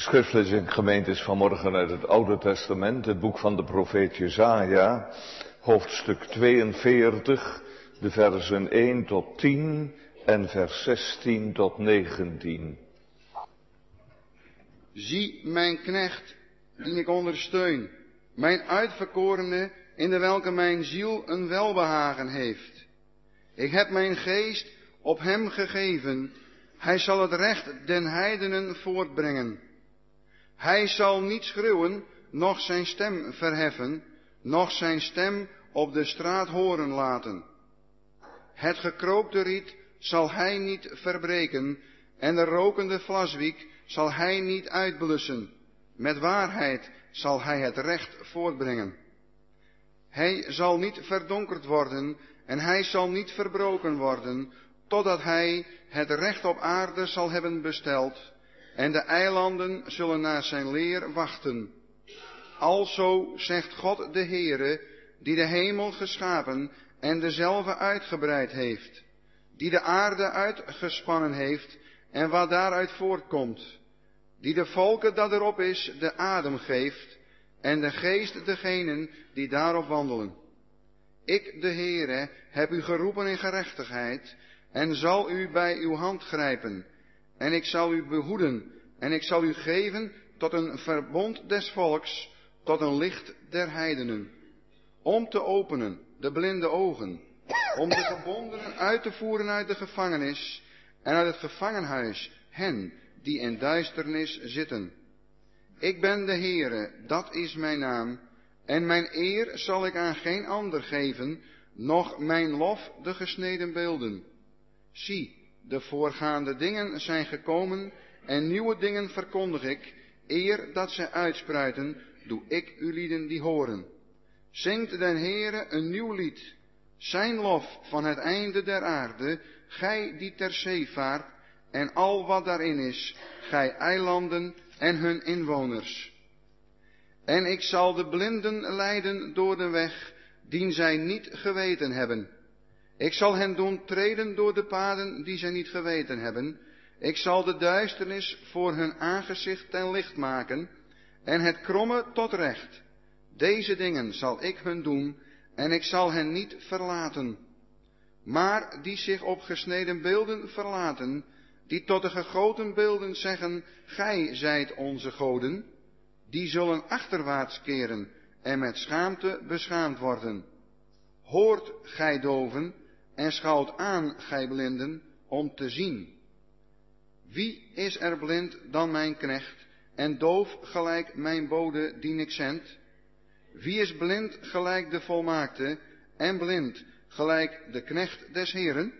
Schriftlezing gemeente is vanmorgen uit het Oude Testament, het boek van de profeet Jezaja, hoofdstuk 42, de versen 1 tot 10 en vers 16 tot 19. Zie mijn knecht, die ik ondersteun, mijn uitverkorene, in de welke mijn ziel een welbehagen heeft. Ik heb mijn geest op hem gegeven, hij zal het recht den heidenen voortbrengen. Hij zal niet schreeuwen, noch zijn stem verheffen, noch zijn stem op de straat horen laten. Het gekroopte riet zal hij niet verbreken, en de rokende vlaswiek zal hij niet uitblussen. Met waarheid zal hij het recht voortbrengen. Hij zal niet verdonkerd worden, en hij zal niet verbroken worden, totdat hij het recht op aarde zal hebben besteld, en de eilanden zullen naar zijn leer wachten. Alzo zegt God de Heere, die de hemel geschapen en dezelfde uitgebreid heeft, die de aarde uitgespannen heeft en wat daaruit voortkomt, die de volken dat erop is de adem geeft en de geest degenen die daarop wandelen. Ik, de Heere, heb u geroepen in gerechtigheid en zal u bij uw hand grijpen en ik zal u behoeden en ik zal u geven tot een verbond des volks, tot een licht der heidenen, om te openen de blinde ogen, om de gebondenen uit te voeren uit de gevangenis en uit het gevangenhuis hen die in duisternis zitten. Ik ben de Heere, dat is mijn naam, en mijn eer zal ik aan geen ander geven, noch mijn lof de gesneden beelden. Zie, de voorgaande dingen zijn gekomen en nieuwe dingen verkondig ik, eer dat zij uitspruiten, doe ik u lieden die horen. Zingt den Heere een nieuw lied, zijn lof van het einde der aarde, gij die ter zee vaart, en al wat daarin is, gij eilanden en hun inwoners. En ik zal de blinden leiden door de weg, dien zij niet geweten hebben. Ik zal hen doen treden door de paden die zij niet geweten hebben. Ik zal de duisternis voor hun aangezicht ten licht maken en het kromme tot recht. Deze dingen zal ik hun doen en ik zal hen niet verlaten. Maar die zich op gesneden beelden verlaten, die tot de gegoten beelden zeggen, gij zijt onze goden, die zullen achterwaarts keren en met schaamte beschaamd worden. Hoort gij doven en schouwt aan, gij blinden, om te zien. Wie is er blind dan mijn knecht en doof gelijk mijn bode die ik zend? Wie is blind gelijk de volmaakte en blind gelijk de knecht des Heren?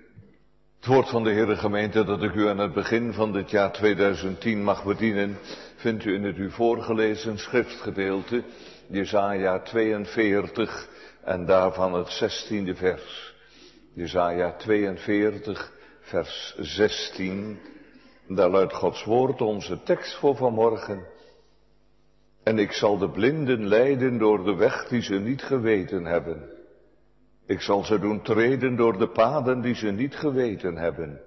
Het woord van de Heere gemeente dat ik u aan het begin van dit jaar 2010 mag bedienen, vindt u in het u voorgelezen schriftgedeelte, Jesaja 42 en daarvan het 16e vers. Jesaja 42 vers 16, daar luidt Gods woord onze tekst voor vanmorgen. En ik zal de blinden leiden door de weg die ze niet geweten hebben. Ik zal ze doen treden door de paden die ze niet geweten hebben.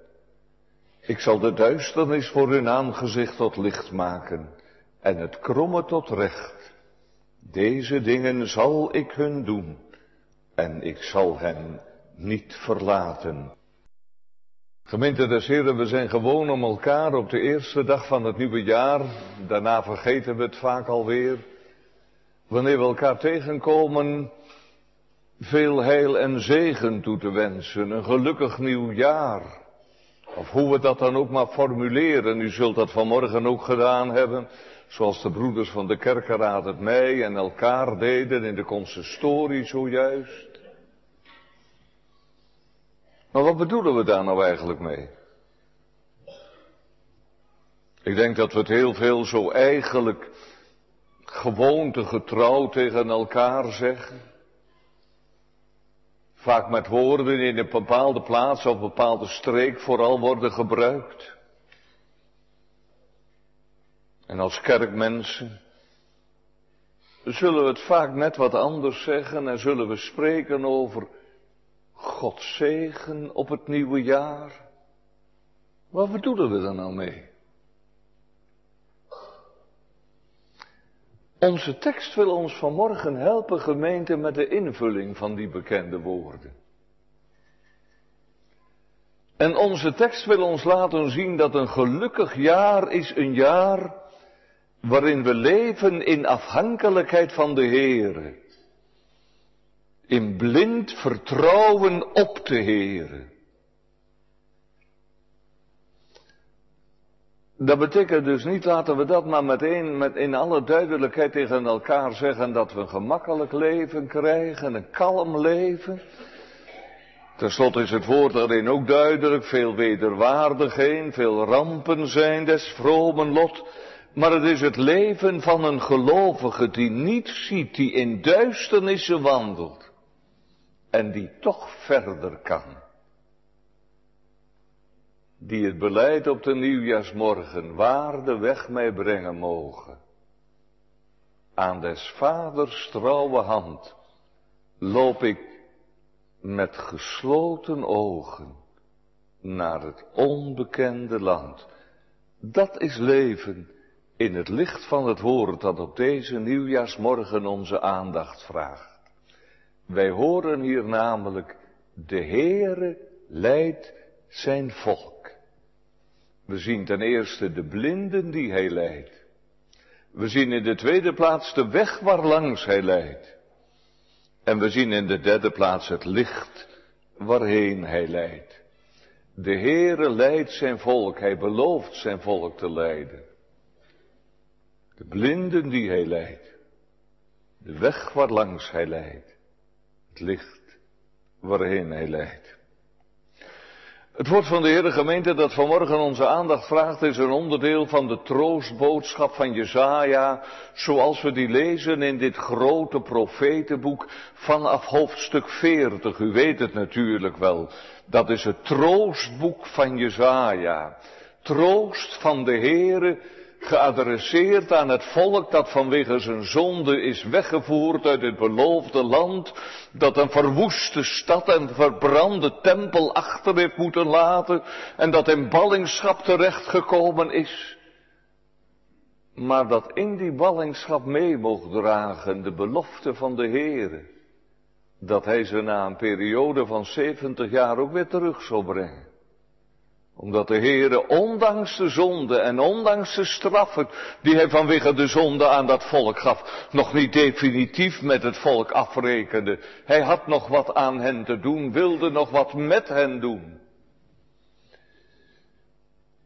Ik zal de duisternis voor hun aangezicht tot licht maken en het kromme tot recht. Deze dingen zal ik hun doen en ik zal hen niet verlaten. Gemeente des Heren, we zijn gewoon om elkaar op de eerste dag van het nieuwe jaar. Daarna vergeten we het vaak alweer. Wanneer we elkaar tegenkomen, veel heil en zegen toe te wensen. Een gelukkig nieuw jaar. Of hoe we dat dan ook maar formuleren. U zult dat vanmorgen ook gedaan hebben. Zoals de broeders van de kerkenraad het mij en elkaar deden in de consistorie zojuist. Maar wat bedoelen we daar nou eigenlijk mee? Ik denk dat we het heel veel zo eigenlijk gewoontegetrouw tegen elkaar zeggen. Vaak met woorden in een bepaalde plaats of bepaalde streek vooral worden gebruikt. En als kerkmensen zullen we het vaak net wat anders zeggen en zullen we spreken over God zegen op het nieuwe jaar. Wat bedoelen we daar nou mee? Onze tekst wil ons vanmorgen helpen, gemeente, met de invulling van die bekende woorden. En onze tekst wil ons laten zien dat een gelukkig jaar is een jaar waarin we leven in afhankelijkheid van de Heere. In blind vertrouwen op de Heere. Dat betekent dus niet, laten we dat maar meteen met in alle duidelijkheid tegen elkaar zeggen, dat we een gemakkelijk leven krijgen, een kalm leven. Ten slotte is het woord daarin ook duidelijk, veel wederwaardigheden, veel rampen zijn des vromen lot. Maar het is het leven van een gelovige die niet ziet, die in duisternissen wandelt. En die toch verder kan die het beleid op de nieuwjaarsmorgen waar de weg mij brengen mogen. Aan des vaders trouwe hand loop ik met gesloten ogen naar het onbekende land. Dat is leven in het licht van het woord dat op deze nieuwjaarsmorgen onze aandacht vraagt. Wij horen hier namelijk, de Heere leidt zijn volk. We zien ten eerste de blinden die hij leidt. We zien in de tweede plaats de weg waarlangs hij leidt. En we zien in de derde plaats het licht waarheen hij leidt. De Heere leidt zijn volk, hij belooft zijn volk te leiden. De blinden die hij leidt. De weg waarlangs hij leidt. Het licht waarheen hij leidt. Het woord van de Heere gemeente dat vanmorgen onze aandacht vraagt is een onderdeel van de troostboodschap van Jezaja, zoals we die lezen in dit grote profetenboek vanaf hoofdstuk 40. U weet het natuurlijk wel. Dat is het troostboek van Jezaja. Troost van de Heere geadresseerd aan het volk dat vanwege zijn zonde is weggevoerd uit het beloofde land, dat een verwoeste stad en verbrande tempel achter heeft moeten laten en dat in ballingschap terechtgekomen is. Maar dat in die ballingschap mee mocht dragen de belofte van de Heere, dat hij ze na een periode van 70 jaar ook weer terug zal brengen omdat de Heere ondanks de zonde en ondanks de straffen die hij vanwege de zonde aan dat volk gaf, nog niet definitief met het volk afrekende. Hij had nog wat aan hen te doen, wilde nog wat met hen doen.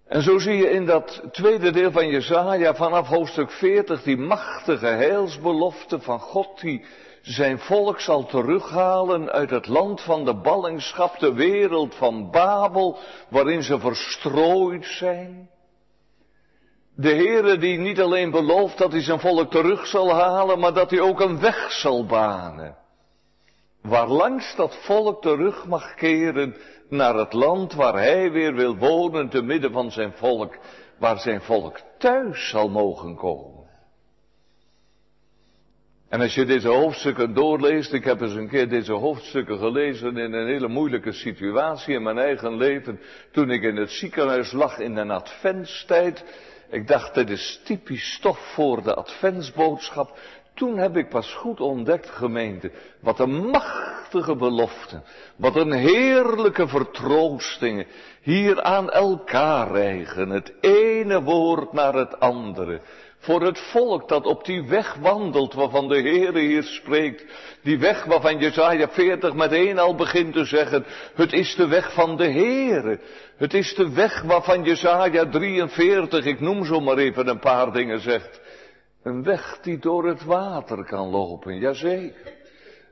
En zo zie je in dat tweede deel van Jezaja vanaf hoofdstuk 40 die machtige heilsbelofte van God die zijn volk zal terughalen uit het land van de ballingschap, de wereld van Babel, waarin ze verstrooid zijn. De Heere die niet alleen belooft dat hij zijn volk terug zal halen, maar dat hij ook een weg zal banen. Waarlangs dat volk terug mag keren naar het land waar hij weer wil wonen te midden van zijn volk, waar zijn volk thuis zal mogen komen. En als je deze hoofdstukken doorleest, ik heb eens een keer deze hoofdstukken gelezen in een hele moeilijke situatie in mijn eigen leven, toen ik in het ziekenhuis lag in een adventstijd. Ik dacht, dit is typisch stof voor de adventsboodschap. Toen heb ik pas goed ontdekt, gemeente, wat een machtige belofte, wat een heerlijke vertroostingen hier aan elkaar rijgen, het ene woord naar het andere voor het volk dat op die weg wandelt waarvan de Heere hier spreekt. Die weg waarvan Jezaja 40 meteen al begint te zeggen, het is de weg van de Heere. Het is de weg waarvan Jezaja 43, ik noem zo maar even een paar dingen zegt. Een weg die door het water kan lopen, jazeker.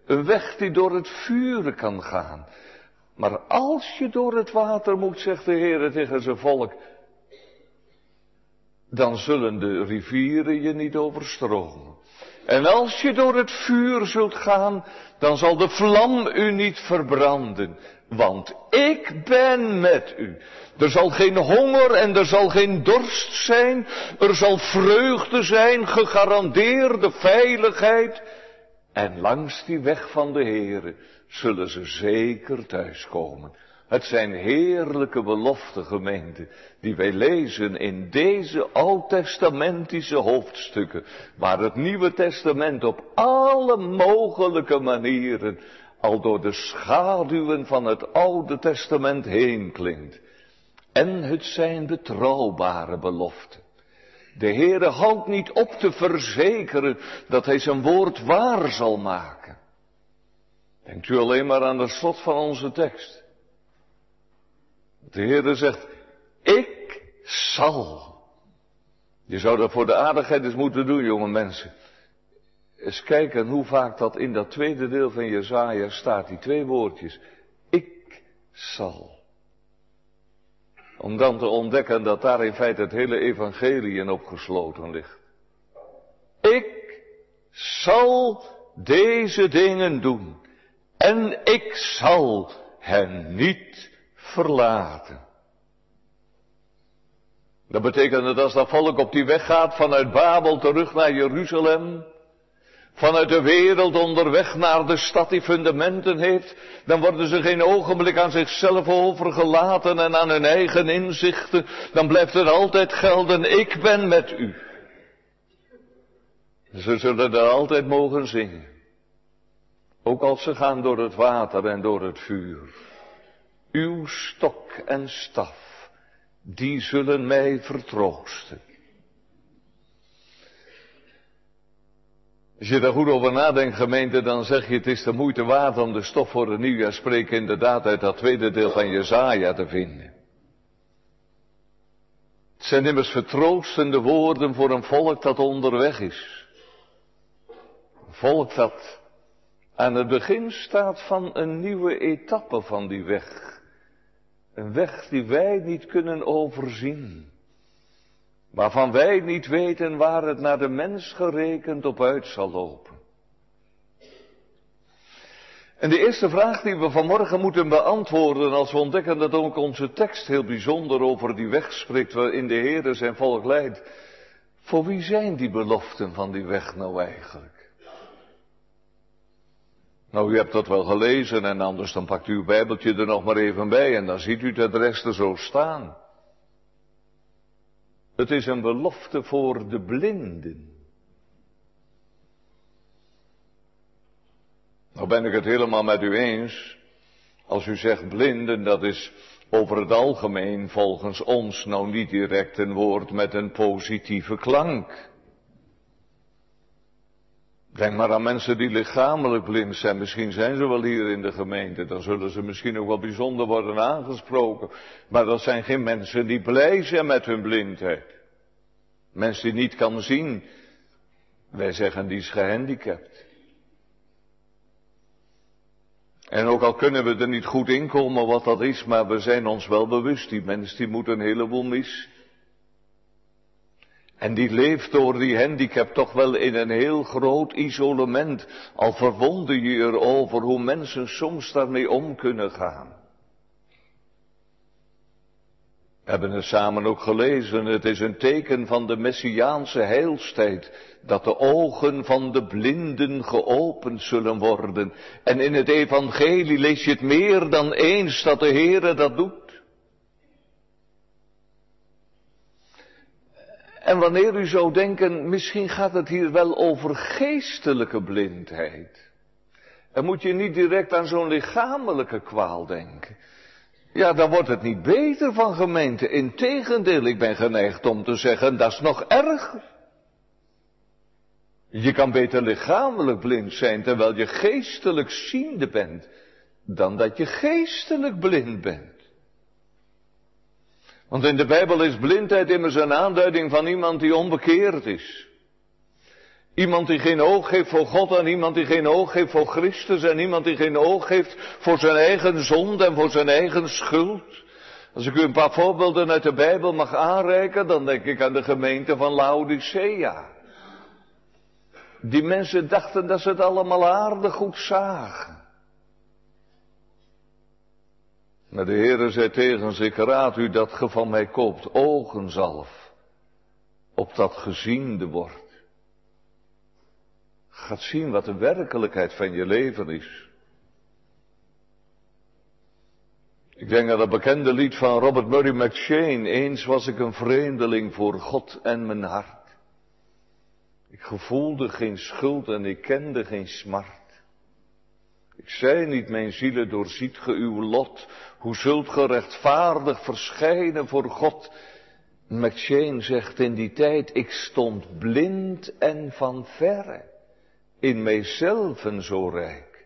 Een weg die door het vuren kan gaan. Maar als je door het water moet, zegt de Heer tegen zijn volk, dan zullen de rivieren je niet overstromen. En als je door het vuur zult gaan, dan zal de vlam u niet verbranden. Want ik ben met u. Er zal geen honger en er zal geen dorst zijn. Er zal vreugde zijn, gegarandeerde veiligheid. En langs die weg van de Heere zullen ze zeker thuiskomen. Het zijn heerlijke beloften, gemeente, die wij lezen in deze oud-testamentische hoofdstukken, waar het Nieuwe Testament op alle mogelijke manieren al door de schaduwen van het Oude Testament heen klinkt. En het zijn betrouwbare beloften. De Heere houdt niet op te verzekeren dat Hij zijn woord waar zal maken. Denkt u alleen maar aan de slot van onze tekst. De Heere zegt, ik zal. Je zou dat voor de aardigheid eens moeten doen, jonge mensen. Eens kijken hoe vaak dat in dat tweede deel van Jezaja staat, die twee woordjes. Ik zal. Om dan te ontdekken dat daar in feite het hele evangelie in opgesloten ligt. Ik zal deze dingen doen. En ik zal hen niet verlaten. Dat betekent dat als dat volk op die weg gaat vanuit Babel terug naar Jeruzalem, vanuit de wereld onderweg naar de stad die fundamenten heeft, dan worden ze geen ogenblik aan zichzelf overgelaten en aan hun eigen inzichten. Dan blijft er altijd gelden, ik ben met u. Ze zullen er altijd mogen zingen. Ook als ze gaan door het water en door het vuur. Uw stok en staf, die zullen mij vertroosten. Als je daar goed over nadenkt, gemeente, dan zeg je het is de moeite waard om de stof voor nieuwjaar spreken inderdaad uit dat tweede deel van Jezaja te vinden. Het zijn immers vertroostende woorden voor een volk dat onderweg is. Een volk dat aan het begin staat van een nieuwe etappe van die weg. Een weg die wij niet kunnen overzien. Waarvan wij niet weten waar het naar de mens gerekend op uit zal lopen. En de eerste vraag die we vanmorgen moeten beantwoorden als we ontdekken dat ook onze tekst heel bijzonder over die weg spreekt waarin de Heer zijn volk leidt. Voor wie zijn die beloften van die weg nou eigenlijk? Nou, u hebt dat wel gelezen en anders dan pakt u uw Bijbeltje er nog maar even bij en dan ziet u het rest er zo staan. Het is een belofte voor de blinden. Nou ben ik het helemaal met u eens. Als u zegt blinden, dat is over het algemeen volgens ons nou niet direct een woord met een positieve klank. Denk maar aan mensen die lichamelijk blind zijn. Misschien zijn ze wel hier in de gemeente. Dan zullen ze misschien ook wel bijzonder worden aangesproken. Maar dat zijn geen mensen die blij zijn met hun blindheid. Mensen die niet kan zien. Wij zeggen die is gehandicapt. En ook al kunnen we er niet goed in komen wat dat is, maar we zijn ons wel bewust, die mens die moet een heleboel mis. En die leeft door die handicap toch wel in een heel groot isolement. Al verwonder je erover hoe mensen soms daarmee om kunnen gaan. We hebben het samen ook gelezen. Het is een teken van de messiaanse heilstijd dat de ogen van de blinden geopend zullen worden. En in het evangelie lees je het meer dan eens dat de Heere dat doet. En wanneer u zou denken, misschien gaat het hier wel over geestelijke blindheid. Dan moet je niet direct aan zo'n lichamelijke kwaal denken. Ja, dan wordt het niet beter van gemeente. Integendeel, ik ben geneigd om te zeggen, dat is nog erger. Je kan beter lichamelijk blind zijn terwijl je geestelijk ziende bent, dan dat je geestelijk blind bent. Want in de Bijbel is blindheid immers een aanduiding van iemand die onbekeerd is. Iemand die geen oog heeft voor God en iemand die geen oog heeft voor Christus en iemand die geen oog heeft voor zijn eigen zonde en voor zijn eigen schuld. Als ik u een paar voorbeelden uit de Bijbel mag aanreiken, dan denk ik aan de gemeente van Laodicea. Die mensen dachten dat ze het allemaal aardig goed zagen. Maar de Heere zei tegen ze, ik raad u dat ge van mij koopt ogenzalf, opdat geziende wordt. Gaat zien wat de werkelijkheid van je leven is. Ik denk aan het bekende lied van Robert Murray McShane. Eens was ik een vreemdeling voor God en mijn hart. Ik gevoelde geen schuld en ik kende geen smart. Ik zei niet, mijn zielen, doorziet ge uw lot. Hoe zult ge rechtvaardig verschijnen voor God? McShane zegt in die tijd, ik stond blind en van verre, in mijzelf zo rijk.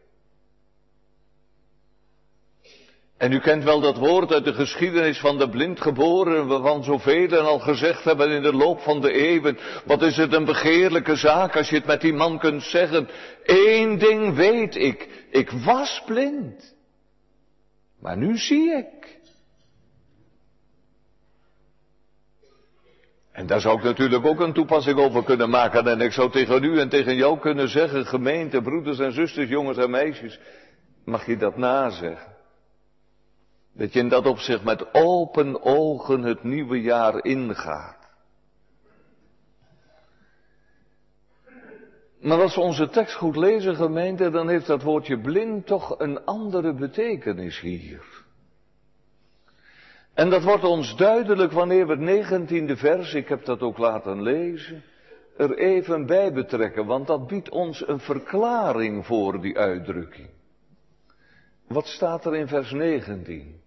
En u kent wel dat woord uit de geschiedenis van de blindgeboren, waarvan zoveel al gezegd hebben in de loop van de eeuwen. Wat is het een begeerlijke zaak als je het met die man kunt zeggen. Eén ding weet ik, ik was blind. Maar nu zie ik. En daar zou ik natuurlijk ook een toepassing over kunnen maken. En ik zou tegen u en tegen jou kunnen zeggen, gemeente, broeders en zusters, jongens en meisjes, mag je dat nazeggen? Dat je in dat opzicht met open ogen het nieuwe jaar ingaat. Maar als we onze tekst goed lezen, gemeente, dan heeft dat woordje blind toch een andere betekenis hier. En dat wordt ons duidelijk wanneer we het 19e vers, ik heb dat ook laten lezen, er even bij betrekken, want dat biedt ons een verklaring voor die uitdrukking. Wat staat er in vers 19?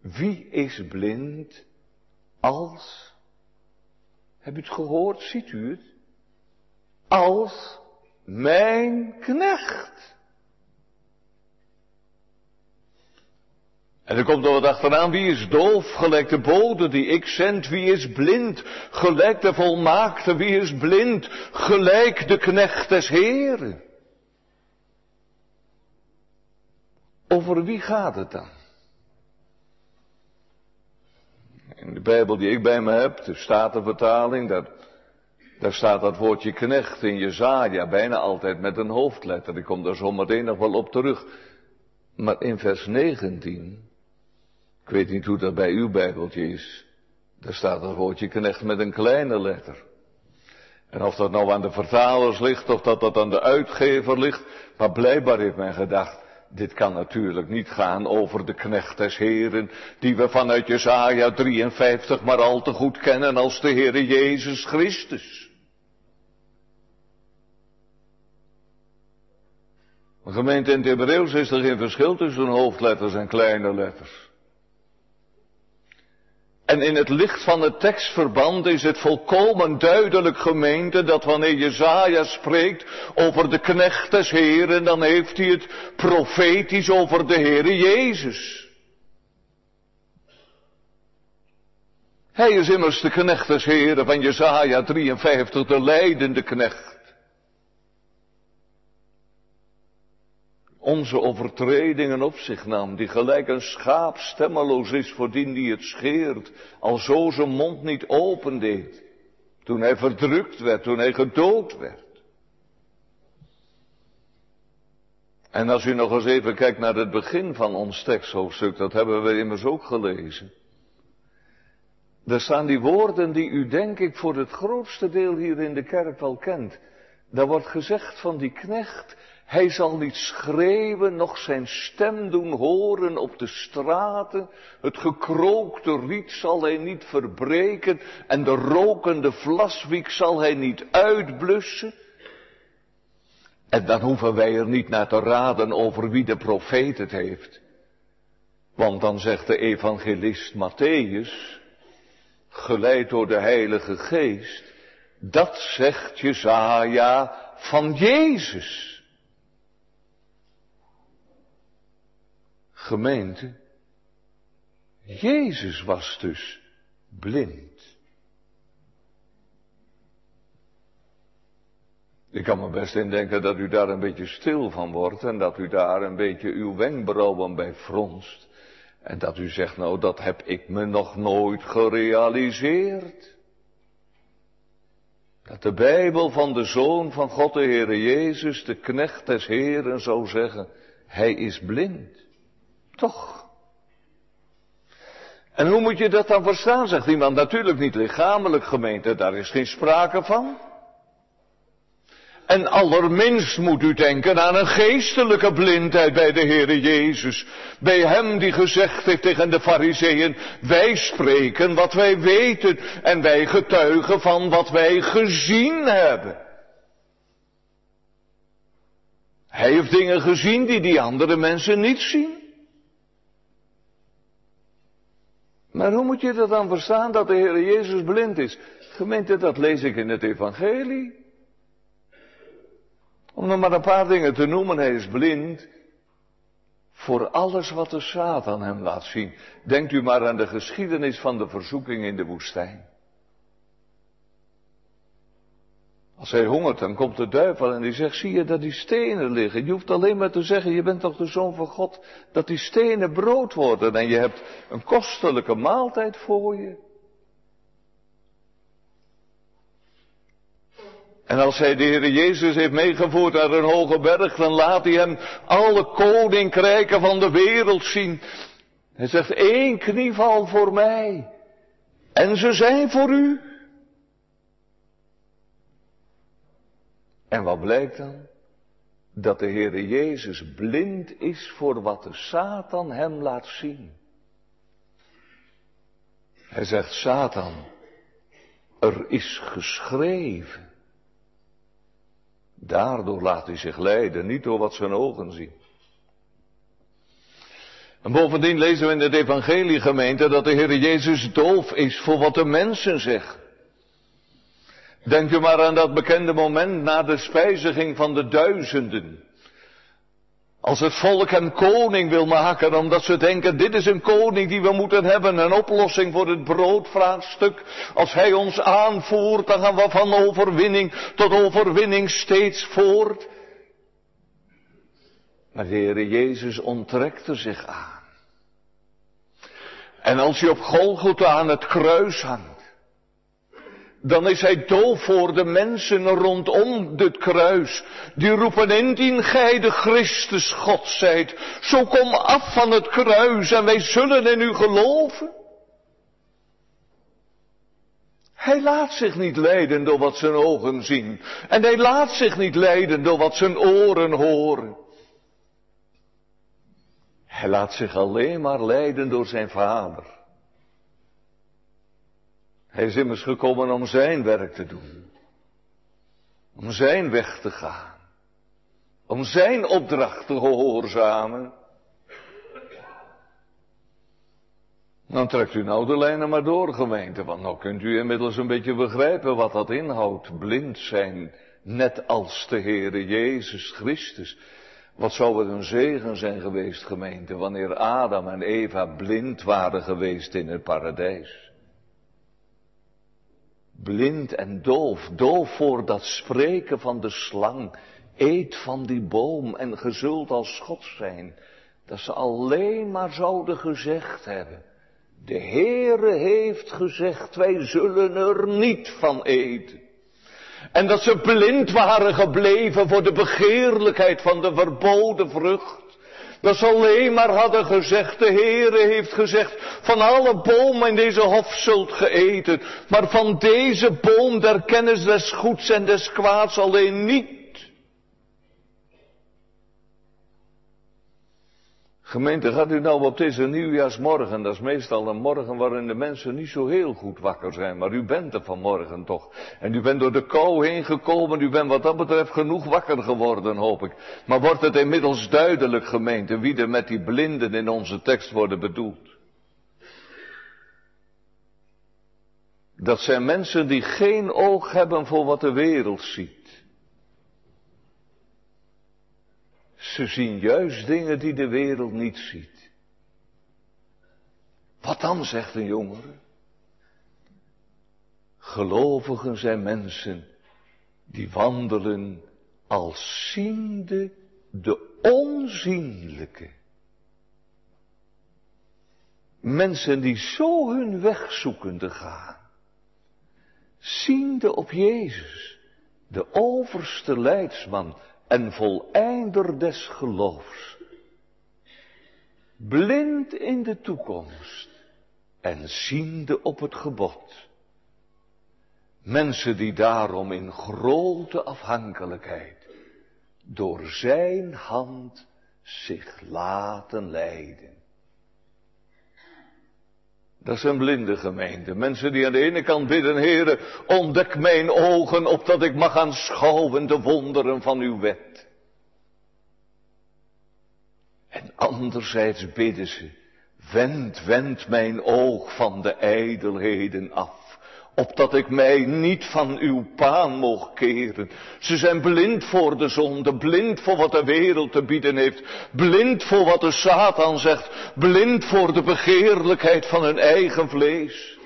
Wie is blind als, heb u het gehoord, ziet u het? Als mijn knecht. En er komt er wat achteraan, wie is doof, gelijk de bode die ik zend, wie is blind, gelijk de volmaakte, wie is blind, gelijk de knecht des Heren. Over wie gaat het dan? In de Bijbel die ik bij me heb, de Statenvertaling, daar, daar staat dat woordje knecht in Jezaja bijna altijd met een hoofdletter. Ik kom daar zo meteen nog wel op terug. Maar in vers 19, ik weet niet hoe dat bij uw Bijbeltje is, daar staat het woordje knecht met een kleine letter. En of dat nou aan de vertalers ligt, of dat dat aan de uitgever ligt, maar blijkbaar heeft men gedacht, dit kan natuurlijk niet gaan over de knecht des Heren, die we vanuit Jesaja 53 maar al te goed kennen als de Heere Jezus Christus. Een gemeente in het Hebreeuws is er geen verschil tussen hoofdletters en kleine letters. En in het licht van het tekstverband is het volkomen duidelijk gemeente dat wanneer Jezaja spreekt over de knecht des Heren, dan heeft hij het profetisch over de Heere Jezus. Hij is immers de knecht des Heren van Jezaja 53, de leidende knecht. Onze overtredingen op zich nam, die gelijk een schaap stemmeloos is voor die die het scheert, al zo zijn mond niet opendeed, toen hij verdrukt werd, toen hij gedood werd. En als u nog eens even kijkt naar het begin van ons teksthoofdstuk, dat hebben we immers ook gelezen. Daar staan die woorden die u denk ik voor het grootste deel hier in de kerk wel kent. Daar wordt gezegd van die knecht, hij zal niet schreeuwen, noch zijn stem doen horen op de straten. Het gekrookte riet zal hij niet verbreken en de rokende vlaswiek zal hij niet uitblussen. En dan hoeven wij er niet naar te raden over wie de profeet het heeft. Want dan zegt de evangelist Matthäus, geleid door de Heilige Geest, dat zegt Jezaja van Jezus. Gemeente, Jezus was dus blind. Ik kan me best indenken dat u daar een beetje stil van wordt en dat u daar een beetje uw wenkbrauwen bij fronst. En dat u zegt, nou dat heb ik me nog nooit gerealiseerd. Dat de Bijbel van de Zoon van God de Heere Jezus, de knecht des Heeren, zou zeggen, hij is blind. Toch? En hoe moet je dat dan verstaan, zegt iemand. Natuurlijk niet lichamelijk gemeente, daar is geen sprake van. En allerminst moet u denken aan een geestelijke blindheid bij de Heere Jezus. Bij hem die gezegd heeft tegen de fariseeën, wij spreken wat wij weten en wij getuigen van wat wij gezien hebben. Hij heeft dingen gezien die die andere mensen niet zien. Maar hoe moet je dat dan verstaan dat de Heer Jezus blind is? Gemeente, dat lees ik in het Evangelie. Om nog maar een paar dingen te noemen, hij is blind voor alles wat de Satan hem laat zien. Denkt u maar aan de geschiedenis van de verzoeking in de woestijn. Als hij hongert, dan komt de duivel en die zegt, zie je dat die stenen liggen? Je hoeft alleen maar te zeggen, je bent toch de zoon van God, dat die stenen brood worden en je hebt een kostelijke maaltijd voor je. En als hij de Heer Jezus heeft meegevoerd naar een hoge berg, dan laat hij hem alle koninkrijken van de wereld zien. Hij zegt, één knieval voor mij. En ze zijn voor u. En wat blijkt dan? Dat de Heer Jezus blind is voor wat de Satan hem laat zien. Hij zegt, Satan, er is geschreven. Daardoor laat hij zich leiden, niet door wat zijn ogen zien. En bovendien lezen we in de evangeliegemeente dat de Heer Jezus doof is voor wat de mensen zeggen. Denk u maar aan dat bekende moment na de spijziging van de duizenden. Als het volk hem koning wil maken, omdat ze denken, dit is een koning die we moeten hebben, een oplossing voor het broodvraagstuk. Als hij ons aanvoert, dan gaan we van overwinning tot overwinning steeds voort. Maar de Heer Jezus onttrekte zich aan. En als hij op Golgotha aan het kruis hangt, dan is hij doof voor de mensen rondom het kruis. Die roepen indien gij de Christus God zijt, zo kom af van het kruis en wij zullen in u geloven. Hij laat zich niet leiden door wat zijn ogen zien. En hij laat zich niet leiden door wat zijn oren horen. Hij laat zich alleen maar leiden door zijn vader. Hij is immers gekomen om zijn werk te doen. Om zijn weg te gaan. Om zijn opdracht te gehoorzamen. Dan trekt u nou de lijnen maar door, gemeente, want nou kunt u inmiddels een beetje begrijpen wat dat inhoudt. Blind zijn, net als de Heere Jezus Christus. Wat zou het een zegen zijn geweest, gemeente, wanneer Adam en Eva blind waren geweest in het paradijs blind en doof, doof voor dat spreken van de slang. Eet van die boom en gezult als God zijn. Dat ze alleen maar zouden gezegd hebben. De Heere heeft gezegd, wij zullen er niet van eten. En dat ze blind waren gebleven voor de begeerlijkheid van de verboden vrucht. Dat ze alleen maar hadden gezegd, de Heere heeft gezegd, van alle bomen in deze hof zult ge eten, maar van deze boom der kennis des goeds en des kwaads alleen niet. Gemeente, gaat u nou op deze nieuwjaarsmorgen, dat is meestal een morgen waarin de mensen niet zo heel goed wakker zijn, maar u bent er vanmorgen toch. En u bent door de kou heen gekomen, u bent wat dat betreft genoeg wakker geworden, hoop ik. Maar wordt het inmiddels duidelijk, gemeente, wie er met die blinden in onze tekst worden bedoeld? Dat zijn mensen die geen oog hebben voor wat de wereld ziet. Ze zien juist dingen die de wereld niet ziet. Wat dan, zegt een jongere? Gelovigen zijn mensen die wandelen als ziende de onzienlijke. Mensen die zo hun weg zoekende gaan, ziende op Jezus, de overste leidsman, en voleinder des geloofs. Blind in de toekomst en ziende op het gebod. Mensen die daarom in grote afhankelijkheid door zijn hand zich laten leiden. Dat zijn blinde gemeenten. Mensen die aan de ene kant bidden, Heere, ontdek mijn ogen, opdat ik mag aanschouwen de wonderen van uw wet. En anderzijds bidden ze, wend, wend mijn oog van de ijdelheden af opdat ik mij niet van uw paan mocht keren. Ze zijn blind voor de zonde, blind voor wat de wereld te bieden heeft, blind voor wat de Satan zegt, blind voor de begeerlijkheid van hun eigen vlees.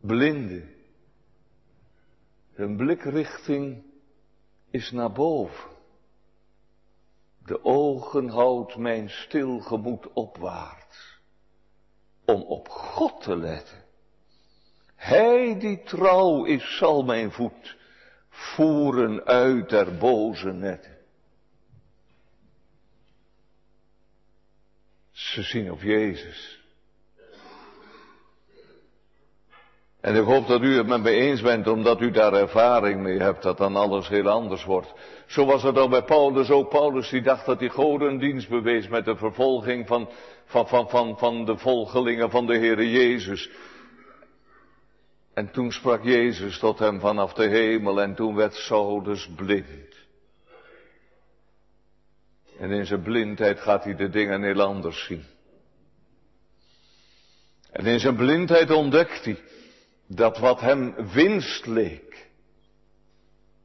Blinde. Hun blikrichting is naar boven. De ogen houdt mijn stil gemoed opwaarts, om op God te letten. Hij die trouw is, zal mijn voet voeren uit der boze netten. Ze zien op Jezus. En ik hoop dat u het met me eens bent, omdat u daar ervaring mee hebt, dat dan alles heel anders wordt. Zo was het al bij Paulus ook. Paulus die dacht dat hij goden dienst bewees met de vervolging van, van, van, van, van de volgelingen van de Heere Jezus. En toen sprak Jezus tot hem vanaf de hemel en toen werd Saulus blind. En in zijn blindheid gaat hij de dingen heel anders zien. En in zijn blindheid ontdekt hij dat wat hem winst leek,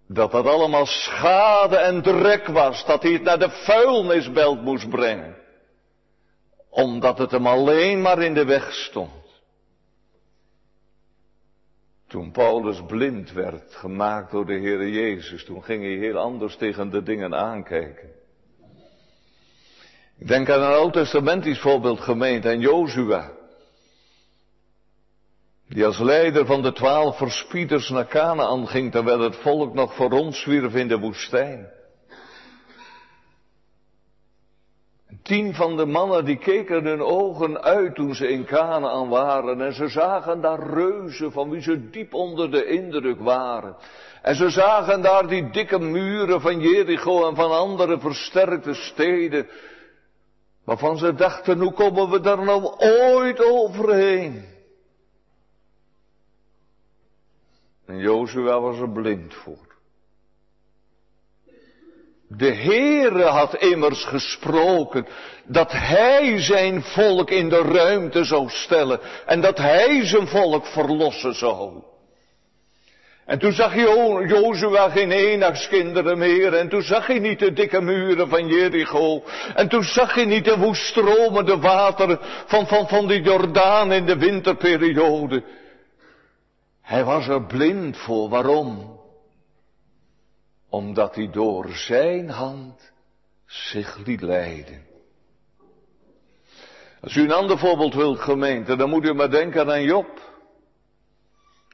dat dat allemaal schade en drek was, dat hij het naar de vuilnisbelt moest brengen, omdat het hem alleen maar in de weg stond. Toen Paulus blind werd, gemaakt door de Heere Jezus, toen ging hij heel anders tegen de dingen aankijken. Ik denk aan een oud-testamentisch voorbeeld gemeend, aan Jozua. Die als leider van de twaalf verspieders naar Canaan ging, terwijl het volk nog voor ons zwierf in de woestijn. Tien van de mannen die keken hun ogen uit toen ze in Canaan waren en ze zagen daar reuzen van wie ze diep onder de indruk waren. En ze zagen daar die dikke muren van Jericho en van andere versterkte steden. Waarvan ze dachten, hoe komen we daar nou ooit overheen? En Jozua was er blind voor. De Heere had immers gesproken dat Hij zijn volk in de ruimte zou stellen en dat Hij zijn volk verlossen zou. En toen zag Jozua geen enigskinderen meer. En toen zag hij niet de dikke muren van Jericho. En toen zag hij niet de woeststromende wateren van, van, van de Jordaan in de winterperiode. Hij was er blind voor. Waarom? Omdat hij door zijn hand zich liet leiden. Als u een ander voorbeeld wilt, gemeente, dan moet u maar denken aan Job.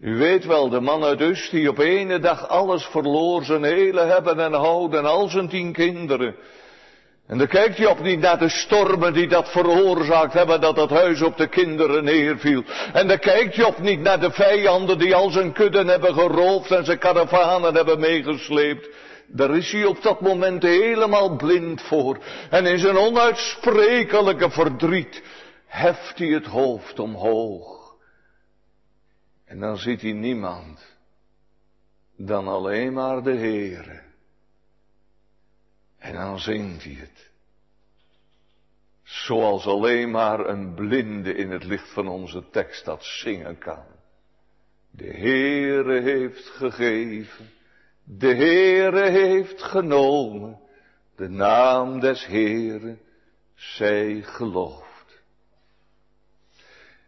U weet wel, de man uit Ust die op ene dag alles verloor, zijn hele hebben en houden en al zijn tien kinderen. En dan kijkt hij op niet naar de stormen die dat veroorzaakt hebben, dat dat huis op de kinderen neerviel. En dan kijkt hij op niet naar de vijanden die al zijn kudden hebben geroofd en zijn karavanen hebben meegesleept. Daar is hij op dat moment helemaal blind voor. En in zijn onuitsprekelijke verdriet heft hij het hoofd omhoog. En dan ziet hij niemand dan alleen maar de Heere. En dan zingt hij het. Zoals alleen maar een blinde in het licht van onze tekst dat zingen kan. De Heere heeft gegeven, de Heere heeft genomen, de naam des Heeren zij gelooft.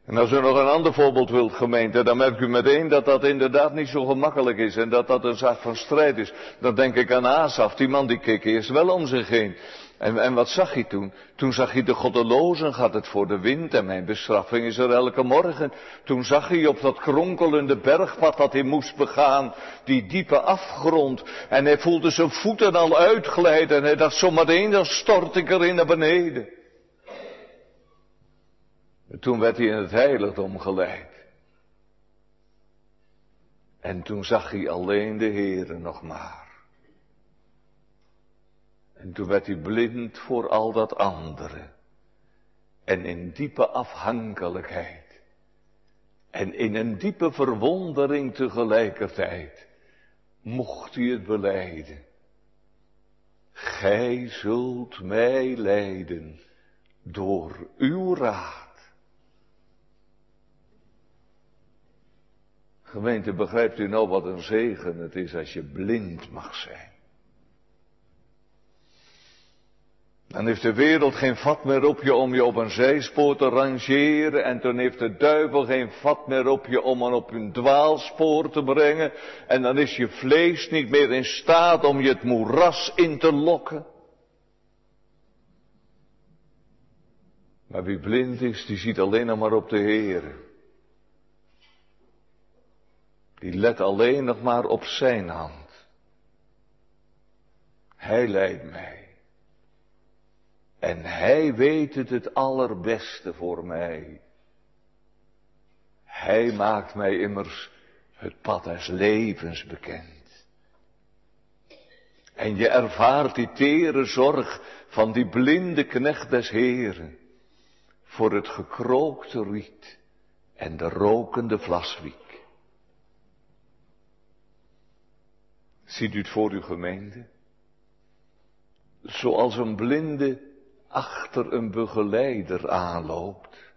En als u nog een ander voorbeeld wilt, gemeente, dan merkt u meteen dat dat inderdaad niet zo gemakkelijk is en dat dat een zaak van strijd is. Dan denk ik aan Asaf, die man die keek eerst wel om zich heen. En, en wat zag hij toen? Toen zag hij de goddelozen gaat het voor de wind en mijn bestraffing is er elke morgen. Toen zag hij op dat kronkelende bergpad dat hij moest begaan, die diepe afgrond. En hij voelde zijn voeten al uitglijden en hij dacht zometeen dan stort ik erin naar beneden. En toen werd hij in het heiligdom geleid. En toen zag hij alleen de Heere nog maar. En toen werd hij blind voor al dat andere. En in diepe afhankelijkheid. En in een diepe verwondering tegelijkertijd. Mocht hij het beleiden. Gij zult mij leiden door uw raad. Gemeente, begrijpt u nou wat een zegen het is als je blind mag zijn? Dan heeft de wereld geen vat meer op je om je op een zijspoor te rangeren. En dan heeft de duivel geen vat meer op je om je op een dwaalspoor te brengen. En dan is je vlees niet meer in staat om je het moeras in te lokken. Maar wie blind is, die ziet alleen nog maar op de Heer. Die let alleen nog maar op zijn hand. Hij leidt mij. En hij weet het het allerbeste voor mij. Hij maakt mij immers het pad des levens bekend. En je ervaart die tere zorg van die blinde knecht des Heren voor het gekrookte riet en de rokende vlaswiek. Ziet u het voor uw gemeente? Zoals een blinde achter een begeleider aanloopt.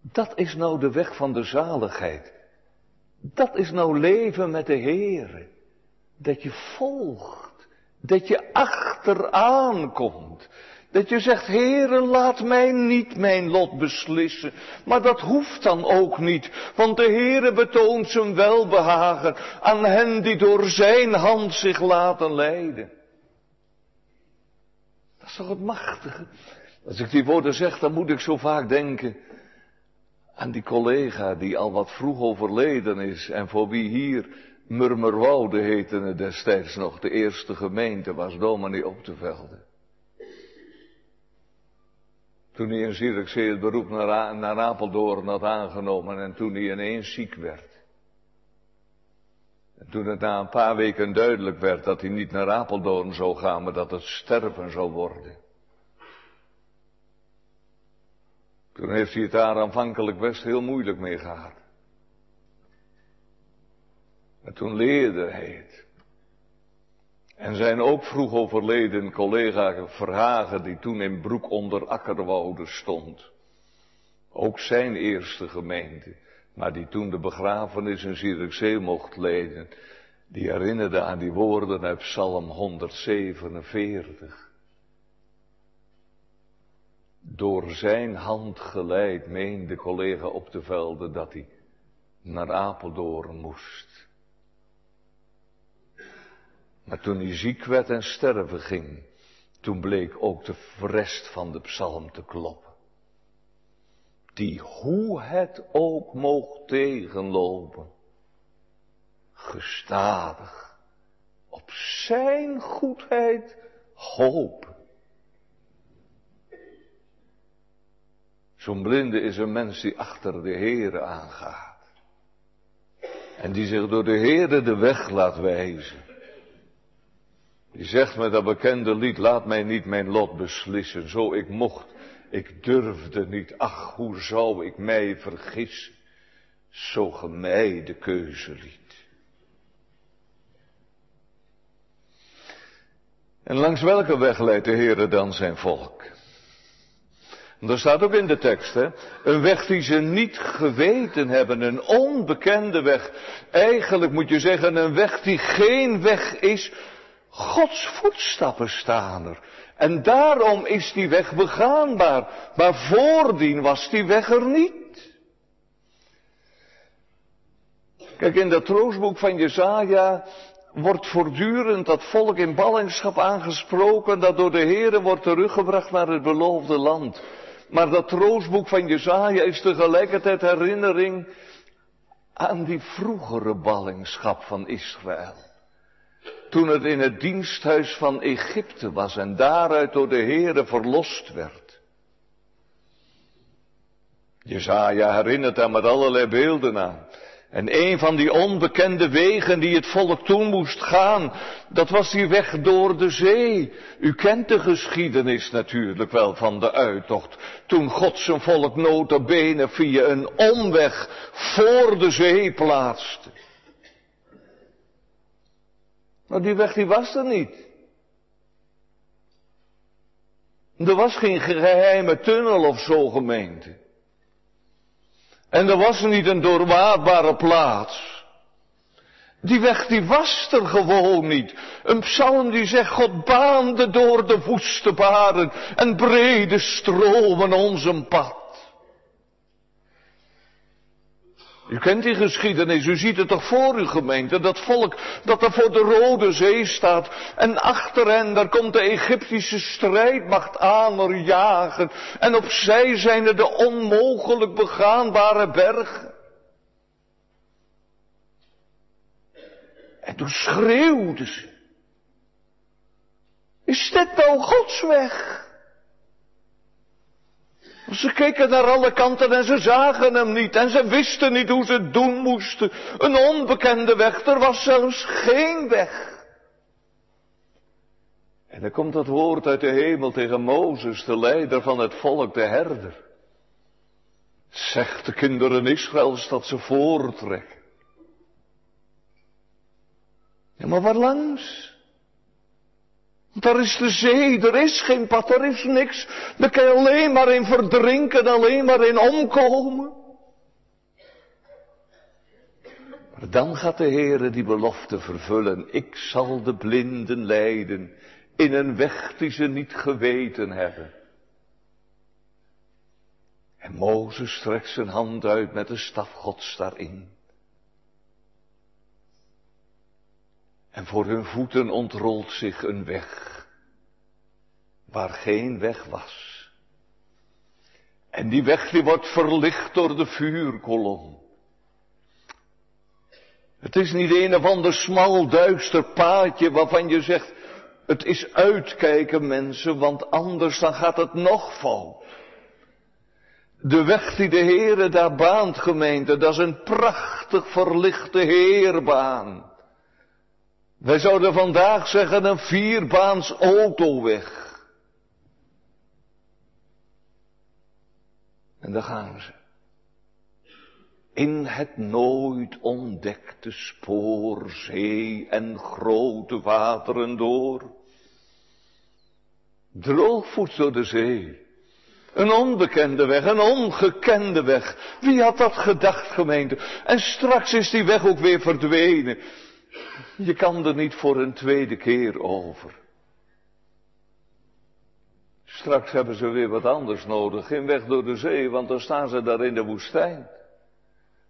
Dat is nou de weg van de zaligheid. Dat is nou leven met de Heere. Dat je volgt. Dat je achteraan komt. Dat je zegt, Heere, laat mij niet mijn lot beslissen. Maar dat hoeft dan ook niet, want de Heere betoont zijn welbehagen aan hen die door zijn hand zich laten leiden. Dat is toch het machtige? Als ik die woorden zeg, dan moet ik zo vaak denken aan die collega die al wat vroeg overleden is en voor wie hier Murmerwoude heette het destijds nog, de eerste gemeente was dominee op te velden. Toen hij in Zierikzee het beroep naar, naar Apeldoorn had aangenomen en toen hij ineens ziek werd. En toen het na een paar weken duidelijk werd dat hij niet naar Apeldoorn zou gaan, maar dat het sterven zou worden. Toen heeft hij het daar aanvankelijk best heel moeilijk mee gehad. Maar toen leerde hij het. En zijn ook vroeg overleden collega Verhagen, die toen in Broek onder Akkerwoude stond. Ook zijn eerste gemeente maar die toen de begrafenis in Zierikzee mocht leiden, die herinnerde aan die woorden uit Psalm 147. Door zijn hand geleid meende collega op de velden dat hij naar Apeldoorn moest. Maar toen hij ziek werd en sterven ging, toen bleek ook de rest van de psalm te kloppen die hoe het ook moogt tegenlopen, gestadig op zijn goedheid hopen. Zo'n blinde is een mens die achter de Heere aangaat. En die zich door de Heere de weg laat wijzen. Die zegt met dat bekende lied, laat mij niet mijn lot beslissen, zo ik mocht ik durfde niet, ach, hoe zou ik mij vergissen, zo ge mij de keuze liet. En langs welke weg leidt de Heere dan zijn volk? Er staat ook in de tekst, hè, een weg die ze niet geweten hebben, een onbekende weg. Eigenlijk moet je zeggen, een weg die geen weg is. Gods voetstappen staan er. En daarom is die weg begaanbaar. Maar voordien was die weg er niet. Kijk, in dat troostboek van Jezaja wordt voortdurend dat volk in ballingschap aangesproken, dat door de Heeren wordt teruggebracht naar het beloofde land. Maar dat troostboek van Jezaja is tegelijkertijd herinnering aan die vroegere ballingschap van Israël toen het in het diensthuis van Egypte was en daaruit door de Heere verlost werd. Jezaja herinnert daar met allerlei beelden aan. En een van die onbekende wegen die het volk toen moest gaan, dat was die weg door de zee. U kent de geschiedenis natuurlijk wel van de uittocht. Toen God zijn volk notabene via een omweg voor de zee plaatste. Maar die weg die was er niet. Er was geen geheime tunnel of zo gemeente. En er was niet een doorwaadbare plaats. Die weg die was er gewoon niet. Een psalm die zegt, God baande door de woeste baren en brede stromen ons een pad. U kent die geschiedenis, u ziet het toch voor uw gemeente, dat volk dat er voor de Rode Zee staat. En achter hen, daar komt de Egyptische strijdmacht aan jagen. En opzij zijn er de onmogelijk begaanbare bergen. En toen schreeuwden ze. Is dit nou Gods weg? Ze keken naar alle kanten en ze zagen hem niet en ze wisten niet hoe ze het doen moesten. Een onbekende weg, er was zelfs geen weg. En dan komt dat woord uit de hemel tegen Mozes, de leider van het volk, de herder. Zegt de kinderen Israëls dat ze voortrekken. Ja, maar waar langs? Daar is de zee, er is geen pad, er is niks. Daar kan je alleen maar in verdrinken, alleen maar in omkomen. Maar dan gaat de Heere die belofte vervullen. Ik zal de blinden leiden in een weg die ze niet geweten hebben. En Mozes strekt zijn hand uit met de staf Gods daarin. En voor hun voeten ontrolt zich een weg waar geen weg was. En die weg die wordt verlicht door de vuurkolom. Het is niet een of ander smal duister paadje waarvan je zegt, het is uitkijken mensen, want anders dan gaat het nog fout. De weg die de Heere daar baant gemeente, dat is een prachtig verlichte heerbaan. Wij zouden vandaag zeggen een vierbaans autoweg. En daar gaan ze. In het nooit ontdekte spoor, zee en grote wateren door. Droogvoets door de zee. Een onbekende weg, een ongekende weg. Wie had dat gedacht, gemeente? En straks is die weg ook weer verdwenen. Je kan er niet voor een tweede keer over. Straks hebben ze weer wat anders nodig. Geen weg door de zee, want dan staan ze daar in de woestijn.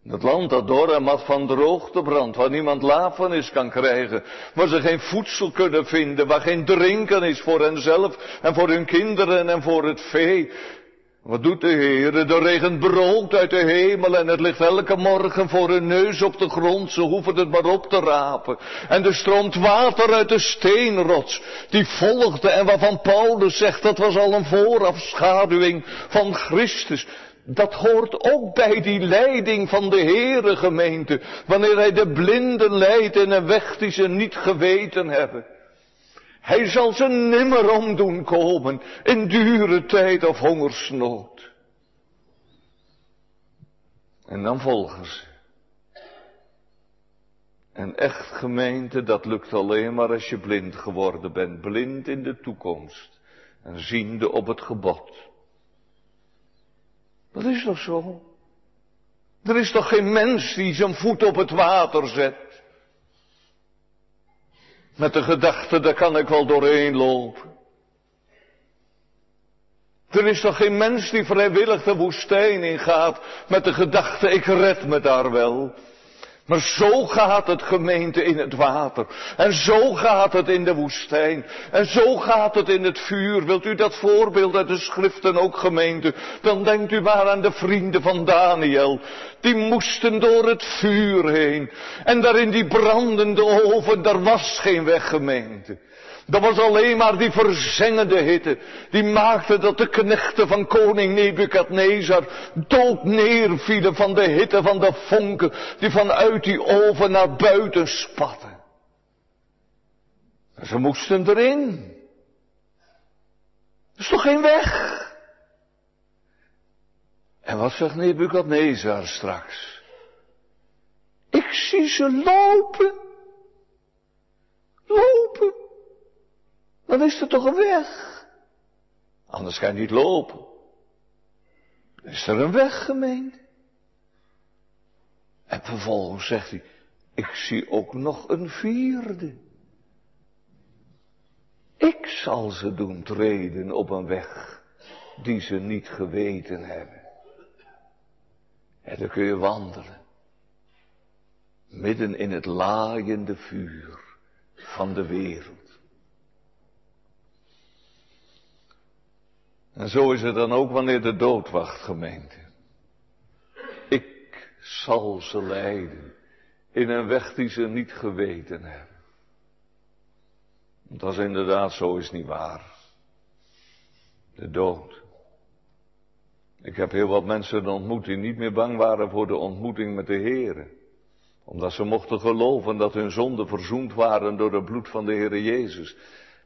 Het land dat door en mat van droogte brandt, waar niemand lafenis kan krijgen, waar ze geen voedsel kunnen vinden, waar geen drinken is voor henzelf en voor hun kinderen en voor het vee. Wat doet de Heer? Er regent brood uit de hemel en het ligt elke morgen voor hun neus op de grond. Ze hoeven het maar op te rapen. En er stroomt water uit de steenrots die volgde en waarvan Paulus zegt dat was al een voorafschaduwing van Christus. Dat hoort ook bij die leiding van de Heere gemeente. Wanneer hij de blinden leidt in een weg die ze niet geweten hebben. Hij zal ze nimmer omdoen komen in dure tijd of hongersnood. En dan volgen ze. En echt gemeente, dat lukt alleen maar als je blind geworden bent. Blind in de toekomst. En ziende op het gebod. Dat is toch zo? Er is toch geen mens die zijn voet op het water zet. Met de gedachte, daar kan ik wel doorheen lopen. Er is toch geen mens die vrijwillig de woestijn ingaat met de gedachte, ik red me daar wel. Maar zo gaat het gemeente in het water. En zo gaat het in de woestijn. En zo gaat het in het vuur. Wilt u dat voorbeeld uit de schriften ook gemeente? Dan denkt u maar aan de vrienden van Daniel. Die moesten door het vuur heen. En daar in die brandende oven, daar was geen weg gemeente. Dat was alleen maar die verzengende hitte. Die maakte dat de knechten van koning Nebukadnezar dood neervielen van de hitte van de vonken die vanuit die oven naar buiten spatten. Ze moesten erin. Er is toch geen weg? En wat zegt Nebukadnezar straks? Ik zie ze lopen. Lopen. Dan is er toch een weg. Anders kan je niet lopen. Is er een weg, gemeente? En vervolgens zegt hij, ik zie ook nog een vierde. Ik zal ze doen treden op een weg die ze niet geweten hebben. En dan kun je wandelen. Midden in het laaiende vuur van de wereld. En zo is het dan ook wanneer de dood wacht, gemeente. Ik zal ze leiden in een weg die ze niet geweten hebben. Dat is inderdaad zo, is niet waar. De dood. Ik heb heel wat mensen ontmoet die niet meer bang waren voor de ontmoeting met de Heer. Omdat ze mochten geloven dat hun zonden verzoend waren door het bloed van de Heer Jezus.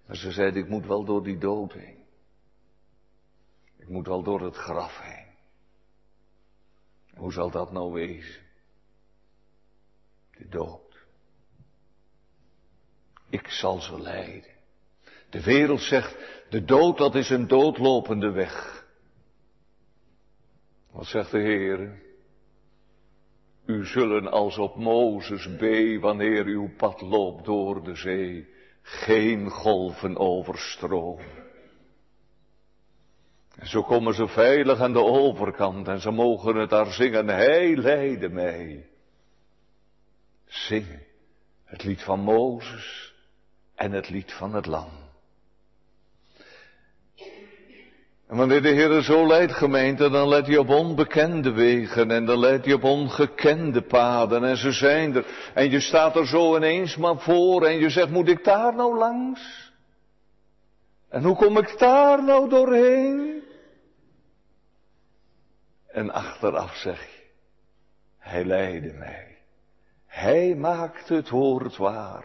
Maar ze zeiden, ik moet wel door die dood heen. Ik moet wel door het graf heen. Hoe zal dat nou wezen? De dood. Ik zal ze leiden. De wereld zegt, de dood dat is een doodlopende weg. Wat zegt de Heer? U zullen als op Mozes B, wanneer uw pad loopt door de zee, geen golven overstromen. Zo komen ze veilig aan de overkant en ze mogen het daar zingen, Hij leidde mij. Zingen het lied van Mozes en het lied van het lam. En wanneer de Heer zo leidt gemeente, dan leidt hij op onbekende wegen en dan leidt hij op ongekende paden en ze zijn er. En je staat er zo ineens maar voor en je zegt, moet ik daar nou langs? En hoe kom ik daar nou doorheen? En achteraf zeg je, hij leidde mij. Hij maakt het woord waar.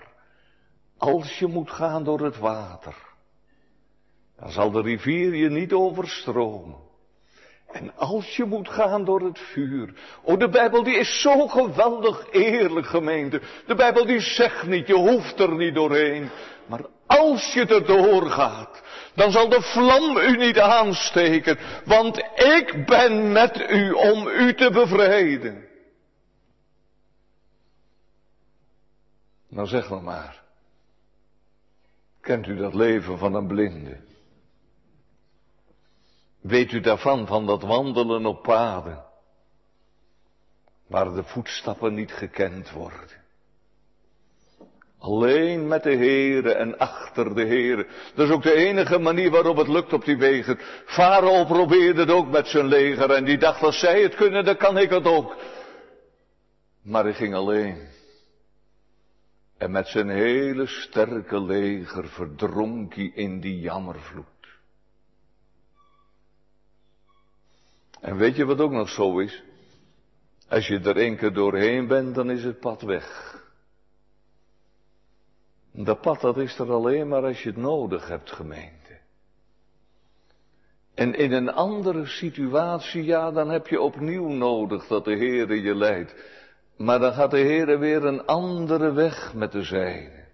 Als je moet gaan door het water dan zal de rivier je niet overstromen. En als je moet gaan door het vuur. Oh, de Bijbel die is zo geweldig eerlijk gemeente. De Bijbel die zegt niet, je hoeft er niet doorheen. Maar als je er doorgaat, dan zal de vlam u niet aansteken. Want ik ben met u om u te bevrijden. Nou zeg nog maar. Kent u dat leven van een blinde? Weet u daarvan, van dat wandelen op paden, waar de voetstappen niet gekend worden. Alleen met de Heere en achter de Heere. Dat is ook de enige manier waarop het lukt op die wegen. Farao probeerde het ook met zijn leger en die dacht als zij het kunnen, dan kan ik het ook. Maar hij ging alleen. En met zijn hele sterke leger verdronk hij in die jammervloed. En weet je wat ook nog zo is? Als je er één keer doorheen bent, dan is het pad weg. Dat pad dat is er alleen maar als je het nodig hebt, gemeente. En in een andere situatie, ja, dan heb je opnieuw nodig dat de Heere je leidt. Maar dan gaat de Heere weer een andere weg met de zijne.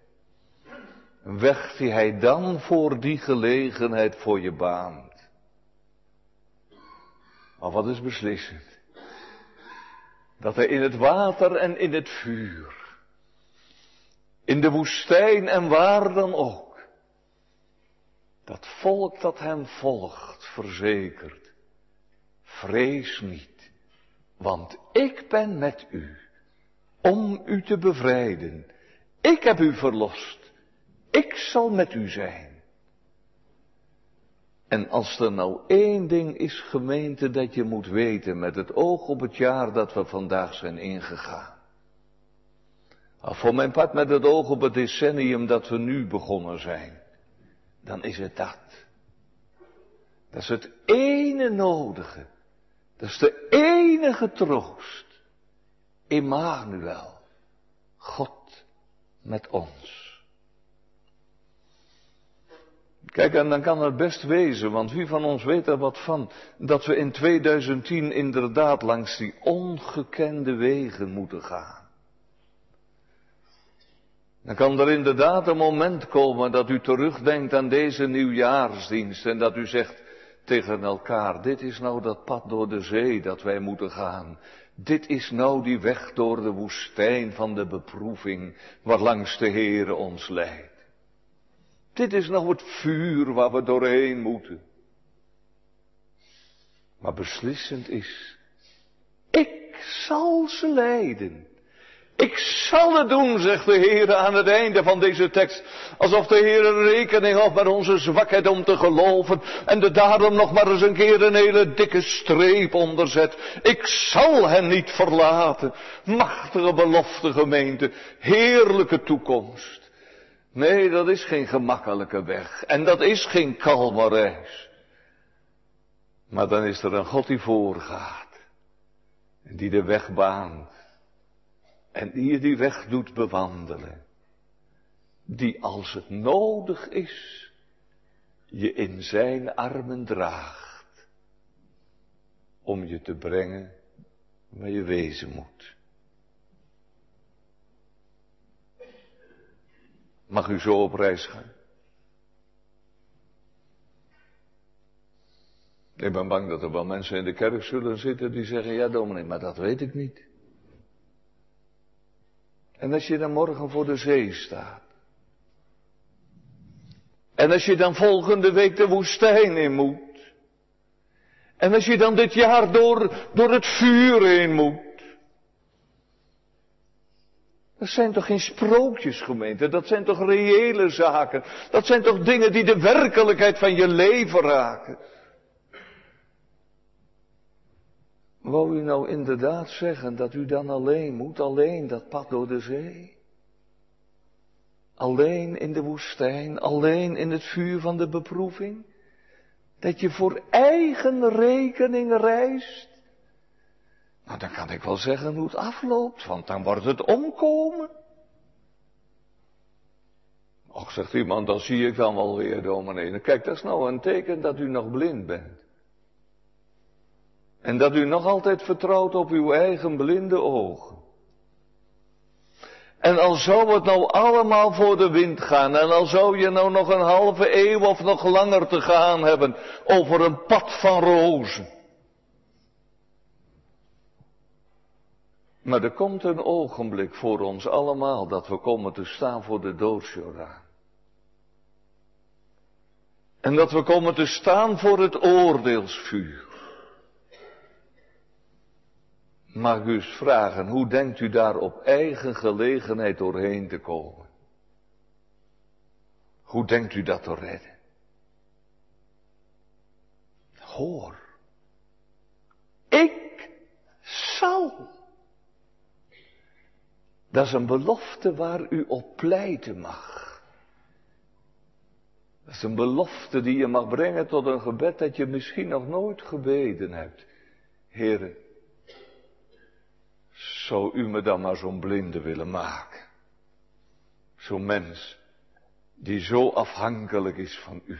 Een weg die hij dan voor die gelegenheid voor je baant. Maar wat is beslissend? Dat hij in het water en in het vuur, in de woestijn en waar dan ook, dat volk dat hem volgt verzekert, vrees niet, want ik ben met u om u te bevrijden. Ik heb u verlost. Ik zal met u zijn. En als er nou één ding is, gemeente, dat je moet weten met het oog op het jaar dat we vandaag zijn ingegaan. Voor mijn part met het oog op het decennium dat we nu begonnen zijn. dan is het dat. Dat is het ene nodige. Dat is de enige troost. Immanuel. God met ons. Kijk, en dan kan het best wezen, want wie van ons weet er wat van, dat we in 2010 inderdaad langs die ongekende wegen moeten gaan. Dan kan er inderdaad een moment komen dat u terugdenkt aan deze nieuwjaarsdienst en dat u zegt tegen elkaar, dit is nou dat pad door de zee dat wij moeten gaan. Dit is nou die weg door de woestijn van de beproeving waarlangs de Heere ons leidt. Dit is nou het vuur waar we doorheen moeten. Maar beslissend is, ik zal ze leiden. Ik zal het doen, zegt de Heer aan het einde van deze tekst. Alsof de Heer rekening houdt met onze zwakheid om te geloven. En er daarom nog maar eens een keer een hele dikke streep onderzet. Ik zal hen niet verlaten. Machtige belofte gemeente. Heerlijke toekomst. Nee, dat is geen gemakkelijke weg. En dat is geen kalme reis. Maar dan is er een God die voorgaat. En die de weg baant. En die je die weg doet bewandelen. Die als het nodig is, je in zijn armen draagt. Om je te brengen waar je wezen moet. Mag u zo op reis gaan? Ik ben bang dat er wel mensen in de kerk zullen zitten die zeggen, ja dominee, maar dat weet ik niet. En als je dan morgen voor de zee staat. En als je dan volgende week de woestijn in moet. En als je dan dit jaar door, door het vuur heen moet. Dat zijn toch geen sprookjes, gemeente? Dat zijn toch reële zaken? Dat zijn toch dingen die de werkelijkheid van je leven raken? Wou u nou inderdaad zeggen dat u dan alleen moet, alleen dat pad door de zee? Alleen in de woestijn, alleen in het vuur van de beproeving? Dat je voor eigen rekening reist? Nou, dan kan ik wel zeggen hoe het afloopt, want dan wordt het omkomen. Och, zegt iemand, dan zie ik dan wel weer, dominee. Kijk, dat is nou een teken dat u nog blind bent. En dat u nog altijd vertrouwt op uw eigen blinde ogen. En al zou het nou allemaal voor de wind gaan, en al zou je nou nog een halve eeuw of nog langer te gaan hebben over een pad van rozen. Maar er komt een ogenblik voor ons allemaal dat we komen te staan voor de doodsjordaan. En dat we komen te staan voor het oordeelsvuur. Mag u eens vragen, hoe denkt u daar op eigen gelegenheid doorheen te komen? Hoe denkt u dat te redden? Hoor. Ik zal. Dat is een belofte waar u op pleiten mag. Dat is een belofte die je mag brengen tot een gebed dat je misschien nog nooit gebeden hebt. Heren, zou u me dan maar zo'n blinde willen maken? Zo'n mens die zo afhankelijk is van u.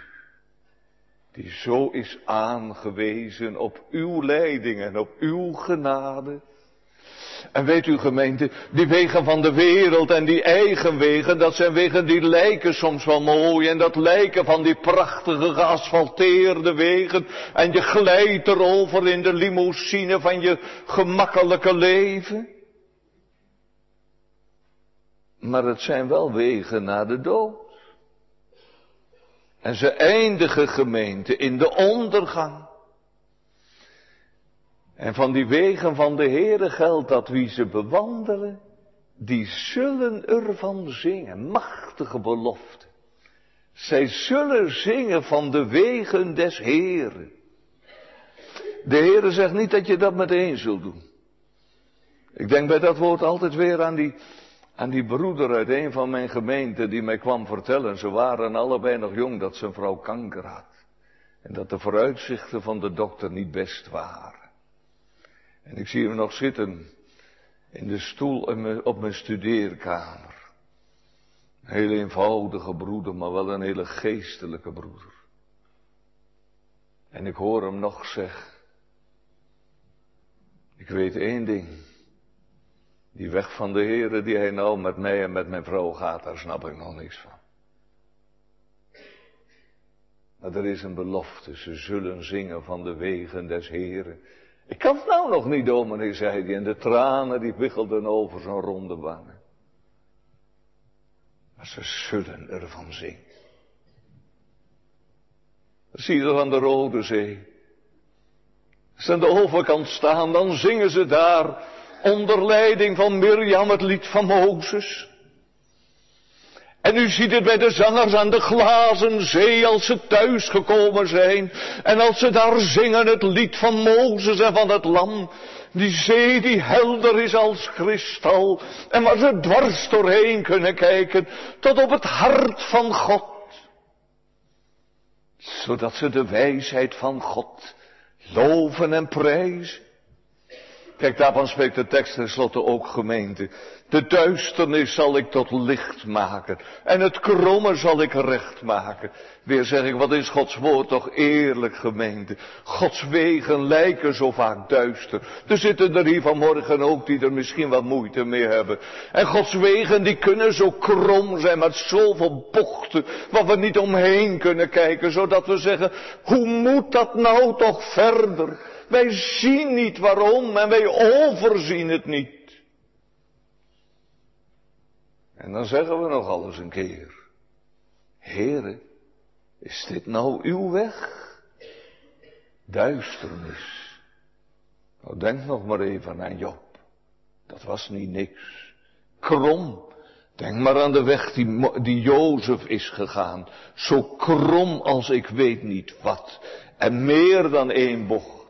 Die zo is aangewezen op uw leiding en op uw genade. En weet u gemeente, die wegen van de wereld en die eigen wegen, dat zijn wegen die lijken soms wel mooi en dat lijken van die prachtige geasfalteerde wegen en je glijdt erover in de limousine van je gemakkelijke leven. Maar het zijn wel wegen naar de dood. En ze eindigen gemeente in de ondergang. En van die wegen van de Heere geldt dat wie ze bewandelen, die zullen ervan zingen. Machtige belofte. Zij zullen zingen van de wegen des Heeren. De Heere zegt niet dat je dat meteen zult doen. Ik denk bij dat woord altijd weer aan die, aan die broeder uit een van mijn gemeenten die mij kwam vertellen, ze waren allebei nog jong, dat zijn vrouw kanker had. En dat de vooruitzichten van de dokter niet best waren. En ik zie hem nog zitten in de stoel op mijn studeerkamer. Een heel eenvoudige broeder, maar wel een hele geestelijke broeder. En ik hoor hem nog zeggen, ik weet één ding. Die weg van de Heere die hij nou met mij en met mijn vrouw gaat, daar snap ik nog niks van. Maar er is een belofte, ze zullen zingen van de wegen des Heren. Ik kan het nou nog niet, dominee, zei hij, en de tranen die wiggelden over zijn ronde wangen. Maar ze zullen ervan zingen. zie je aan de Rode Zee. Als ze aan de overkant staan, dan zingen ze daar onder leiding van Mirjam het lied van Mozes. En u ziet het bij de zangers aan de glazen zee als ze thuis gekomen zijn. En als ze daar zingen het lied van Mozes en van het lam. Die zee die helder is als kristal. En waar ze dwars doorheen kunnen kijken tot op het hart van God. Zodat ze de wijsheid van God loven en prijzen. Kijk, daarvan spreekt de tekst tenslotte ook gemeente. De duisternis zal ik tot licht maken. En het kromme zal ik recht maken. Weer zeg ik, wat is Gods woord toch eerlijk gemeente. Gods wegen lijken zo vaak duister. Er zitten er hier vanmorgen ook die er misschien wat moeite mee hebben. En Gods wegen die kunnen zo krom zijn met zoveel bochten. Waar we niet omheen kunnen kijken. Zodat we zeggen, hoe moet dat nou toch verder? Wij zien niet waarom en wij overzien het niet. En dan zeggen we nog alles een keer. Heren, is dit nou uw weg? Duisternis. Nou, denk nog maar even aan Job. Dat was niet niks. Krom. Denk maar aan de weg die, die Jozef is gegaan. Zo krom als ik weet niet wat. En meer dan één bocht.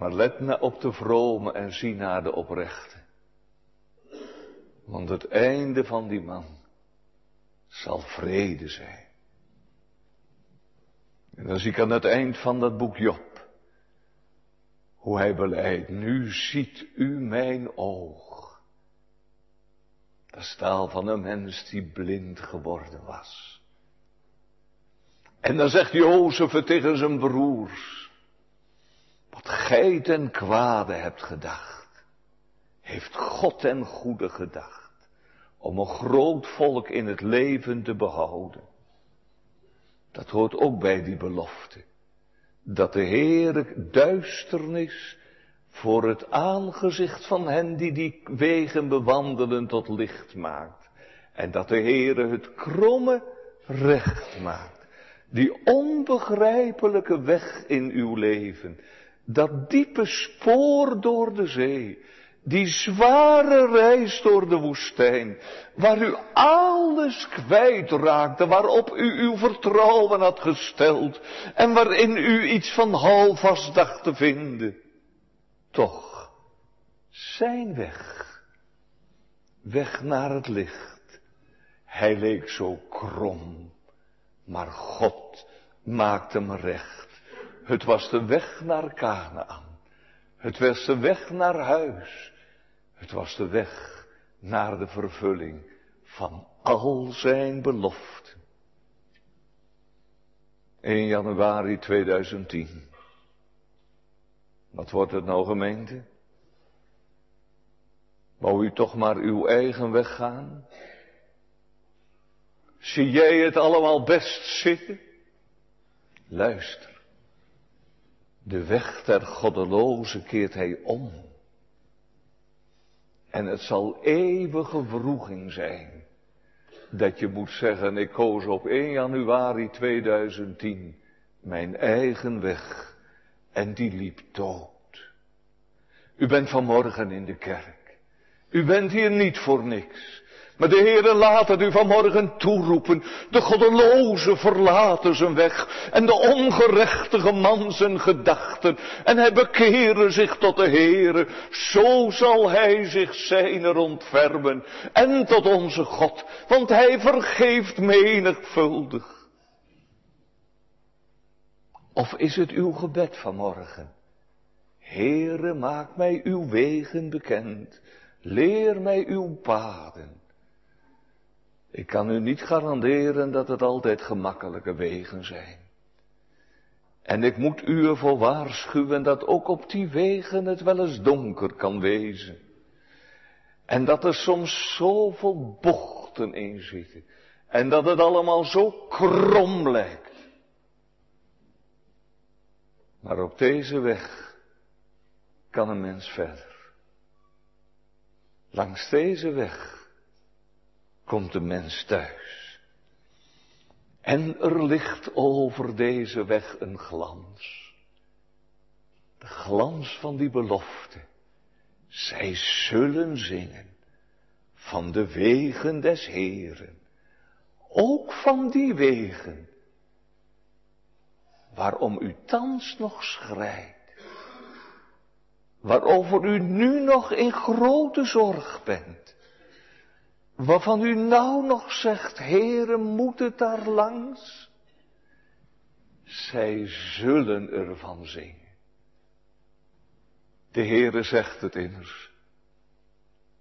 Maar let me op de vrome en zie naar de oprechte. Want het einde van die man zal vrede zijn. En dan zie ik aan het eind van dat boek Job. Hoe hij beleidt, nu ziet u mijn oog. Dat is taal van een mens die blind geworden was. En dan zegt Jozef tegen zijn broers. Wat gij ten kwade hebt gedacht, heeft God ten goede gedacht om een groot volk in het leven te behouden. Dat hoort ook bij die belofte. Dat de Heere duisternis voor het aangezicht van hen die die wegen bewandelen tot licht maakt. En dat de Heere het kromme recht maakt. Die onbegrijpelijke weg in uw leven. Dat diepe spoor door de zee die zware reis door de woestijn, waar u alles kwijtraakte, waarop u uw vertrouwen had gesteld en waarin u iets van houvast dacht te vinden. Toch, zijn weg, weg naar het licht, hij leek zo krom, maar God maakte hem recht. Het was de weg naar Canaan. Het was de weg naar huis. Het was de weg naar de vervulling van al zijn beloften. 1 januari 2010. Wat wordt het nou gemeente? Wou u toch maar uw eigen weg gaan? Zie jij het allemaal best zitten? Luister. De weg der goddeloze keert hij om. En het zal eeuwige vroeging zijn. Dat je moet zeggen, ik koos op 1 januari 2010 mijn eigen weg. En die liep dood. U bent vanmorgen in de kerk. U bent hier niet voor niks. Maar de Heere laat het u vanmorgen toeroepen. De goddeloze verlaten zijn weg. En de ongerechtige man zijn gedachten. En hij bekeren zich tot de Heere. Zo zal hij zich zijner ontfermen. En tot onze God. Want hij vergeeft menigvuldig. Of is het uw gebed vanmorgen? Heere, maak mij uw wegen bekend. Leer mij uw paden. Ik kan u niet garanderen dat het altijd gemakkelijke wegen zijn. En ik moet u ervoor waarschuwen dat ook op die wegen het wel eens donker kan wezen. En dat er soms zoveel bochten in zitten. En dat het allemaal zo krom lijkt. Maar op deze weg kan een mens verder. Langs deze weg komt de mens thuis. En er ligt over deze weg een glans. De glans van die belofte. Zij zullen zingen van de wegen des Heren. Ook van die wegen waarom u thans nog schrijdt. Waarover u nu nog in grote zorg bent. Waarvan u nou nog zegt, heren, moet het daar langs? Zij zullen ervan zingen. De Heere zegt het immers.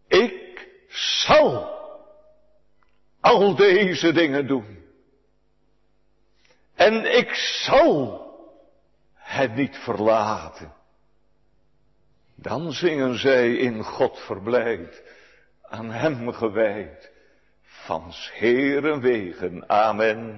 Ik zal al deze dingen doen. En ik zal het niet verlaten. Dan zingen zij in God verblijd, aan Hem gewijd, van Heeren wegen. Amen.